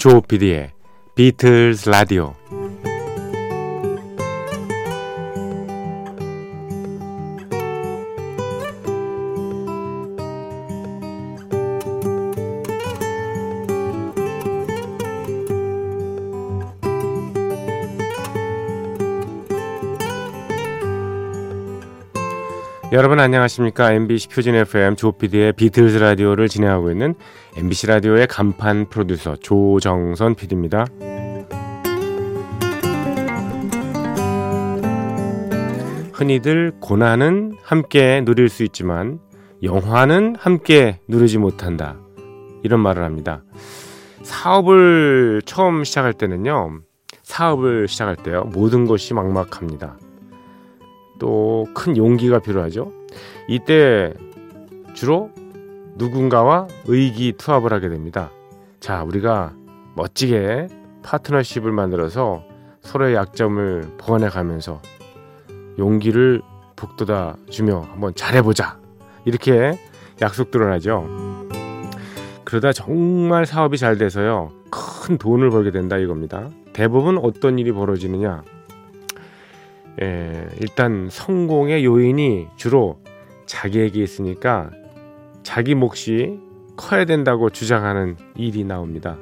조피디의 비틀즈 라디오 여러분 안녕하십니까 MBC 표준 FM 조피디의 비틀즈 라디오를 진행하고 있는 MBC 라디오의 간판 프로듀서 조정선 PD입니다. 흔히들 고난은 함께 누릴 수 있지만 영화는 함께 누리지 못한다. 이런 말을 합니다. 사업을 처음 시작할 때는요. 사업을 시작할 때요. 모든 것이 막막합니다. 또 큰 용기가 필요하죠. 이때 주로 누군가와 의기투합을 하게 됩니다. 자, 우리가 멋지게 파트너십을 만들어서 서로의 약점을 보완해 가면서 용기를 북돋아 주며 한번 잘해보자. 이렇게 약속들을 하죠. 그러다 정말 사업이 잘 돼서요. 큰 돈을 벌게 된다 이겁니다. 대부분 어떤 일이 벌어지느냐? 예, 일단 성공의 요인이 주로 자기에게 있으니까 자기 몫이 커야 된다고 주장하는 일이 나옵니다.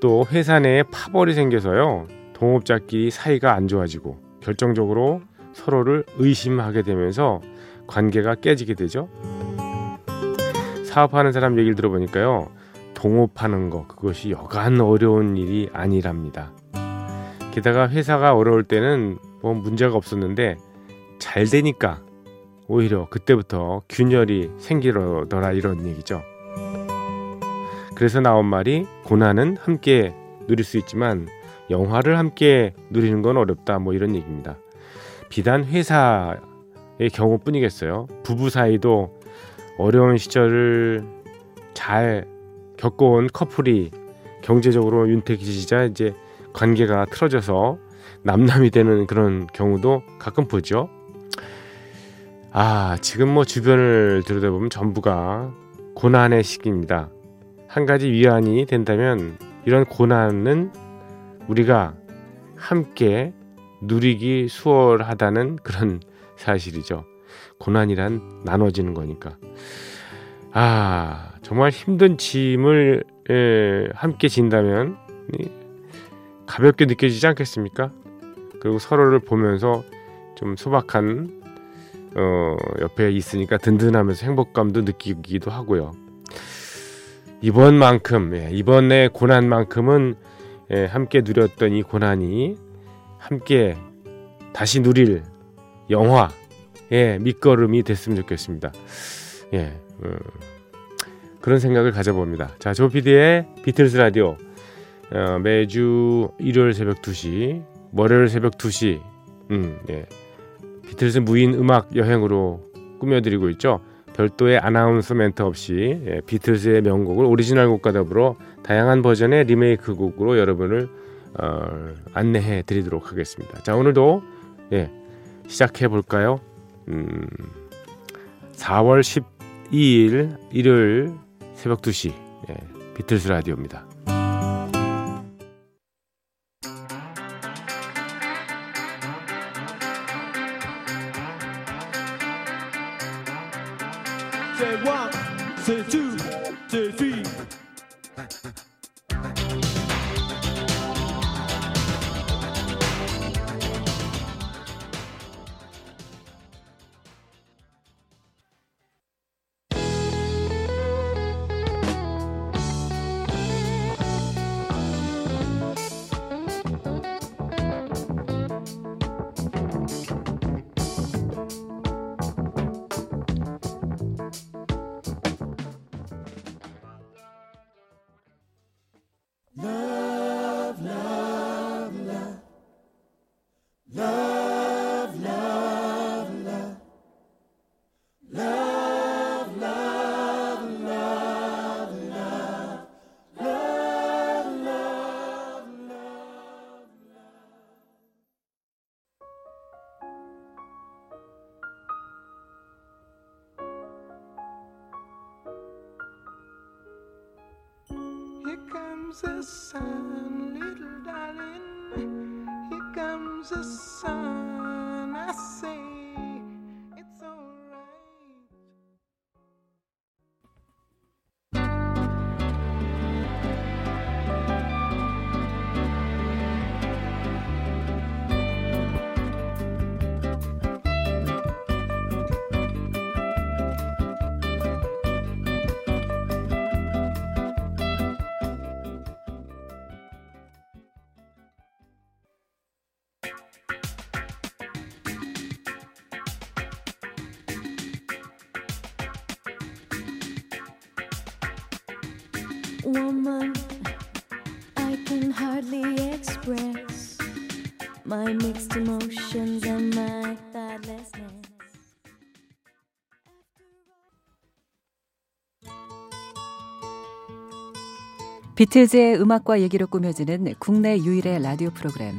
또 회사 내에 파벌이 생겨서요. 동업자끼리 사이가 안 좋아지고 결정적으로 서로를 의심하게 되면서 관계가 깨지게 되죠. 사업하는 사람 얘기를 들어보니까요. 동업하는 거 그것이 여간 어려운 일이 아니랍니다. 게다가 회사가 어려울 때는 뭐 문제가 없었는데 잘 되니까 오히려 그때부터 균열이 생기더라 이런 얘기죠. 그래서 나온 말이 고난은 함께 누릴 수 있지만 영화를 함께 누리는 건 어렵다 뭐 이런 얘기입니다. 비단 회사의 경우뿐이겠어요. 부부 사이도 어려운 시절을 잘 겪어온 커플이 경제적으로 윤택해지자 이제 관계가 틀어져서 남남이 되는 그런 경우도 가끔 보죠. 아, 지금 뭐 주변을 들여다보면 전부가 고난의 시기입니다. 한 가지 위안이 된다면 이런 고난은 우리가 함께 누리기 수월하다는 그런 사실이죠. 고난이란 나눠지는 거니까. 아, 정말 힘든 짐을 에, 함께 진다면 가볍게 느껴지지 않겠습니까? 그리고 서로를 보면서 좀 소박한 어, 옆에 있으니까 든든하면서 행복감도 느끼기도 하고요. 이번만큼 예, 이번의 고난만큼은 예, 함께 누렸던 이 고난이 함께 다시 누릴 영화의 밑거름이 됐으면 좋겠습니다. 예, 음, 그런 생각을 가져봅니다. 자, 조피디의 비틀스 라디오 어, 매주 일요일 새벽 2시, 월요일 새벽 2시, 음, 예. 비틀스 무인 음악 여행으로 꾸며드리고 있죠. 별도의 아나운서 멘트 없이 예, 비틀스의 명곡을 오리지널 곡과 더불어 다양한 버전의 리메이크 곡으로 여러분을 어, 안내해 드리도록 하겠습니다. 자 오늘도 예, 시작해 볼까요? 음, 4월 12일 일요일 새벽 2시 예, 비틀스 라디오입니다. c'est moi, c'est tu, c'est fille. Susan, little darling. Woman, I can hardly express my mixed emotions and my thoughtlessness. 비틀즈의 음악과 얘기로 꾸며지는 국내 유일의 라디오 프로그램.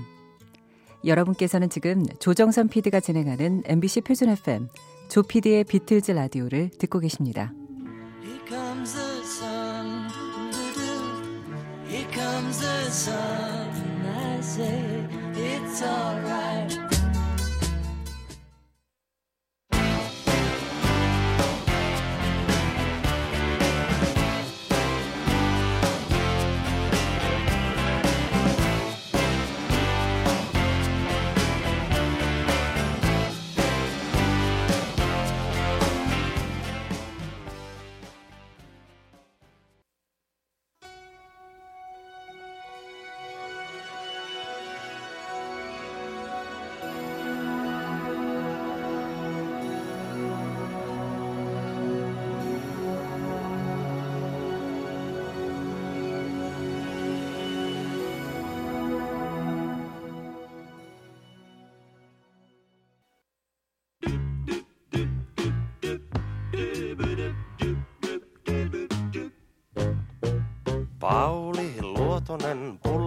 여러분께서는 지금 조정선 PD가 진행하는 MBC 표준 FM 조 PD의 비틀즈 라디오를 듣고 계십니다. something I say, it's alright.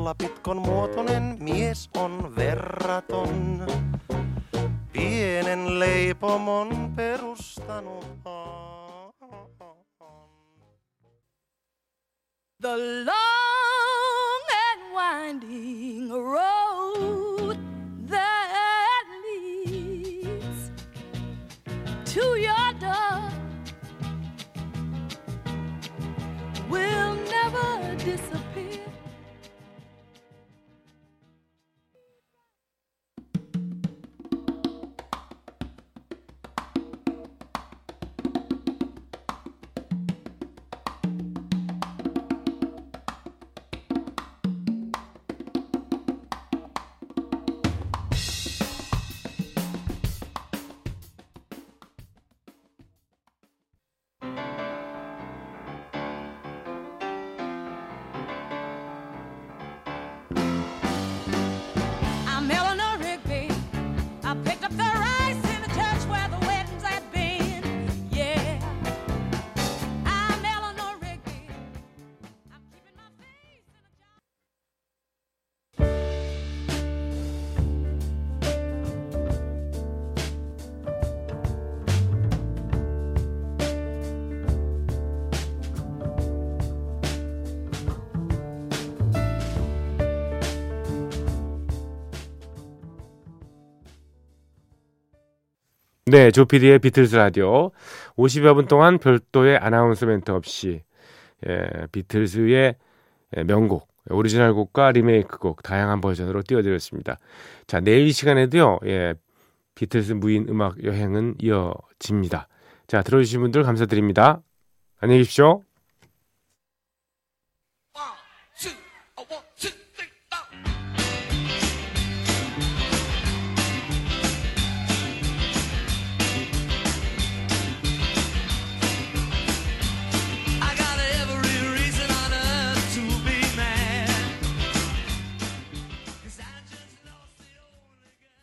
Muotoinen mies on verraton. Pienen leipomon perustanut. The long and winding road that leads to your door will never disappear. 네, 조피디의 비틀즈 라디오 50여 분 동안 별도의 아나운서 멘트 없이 예, 비틀즈의 예, 명곡, 오리지널 곡과 리메이크 곡 다양한 버전으로 띄워드렸습니다. 자, 내일 시간에도요. 예, 비틀즈 무인 음악 여행은 이어집니다. 자, 들어주신 분들 감사드립니다. 안녕히 계십시오.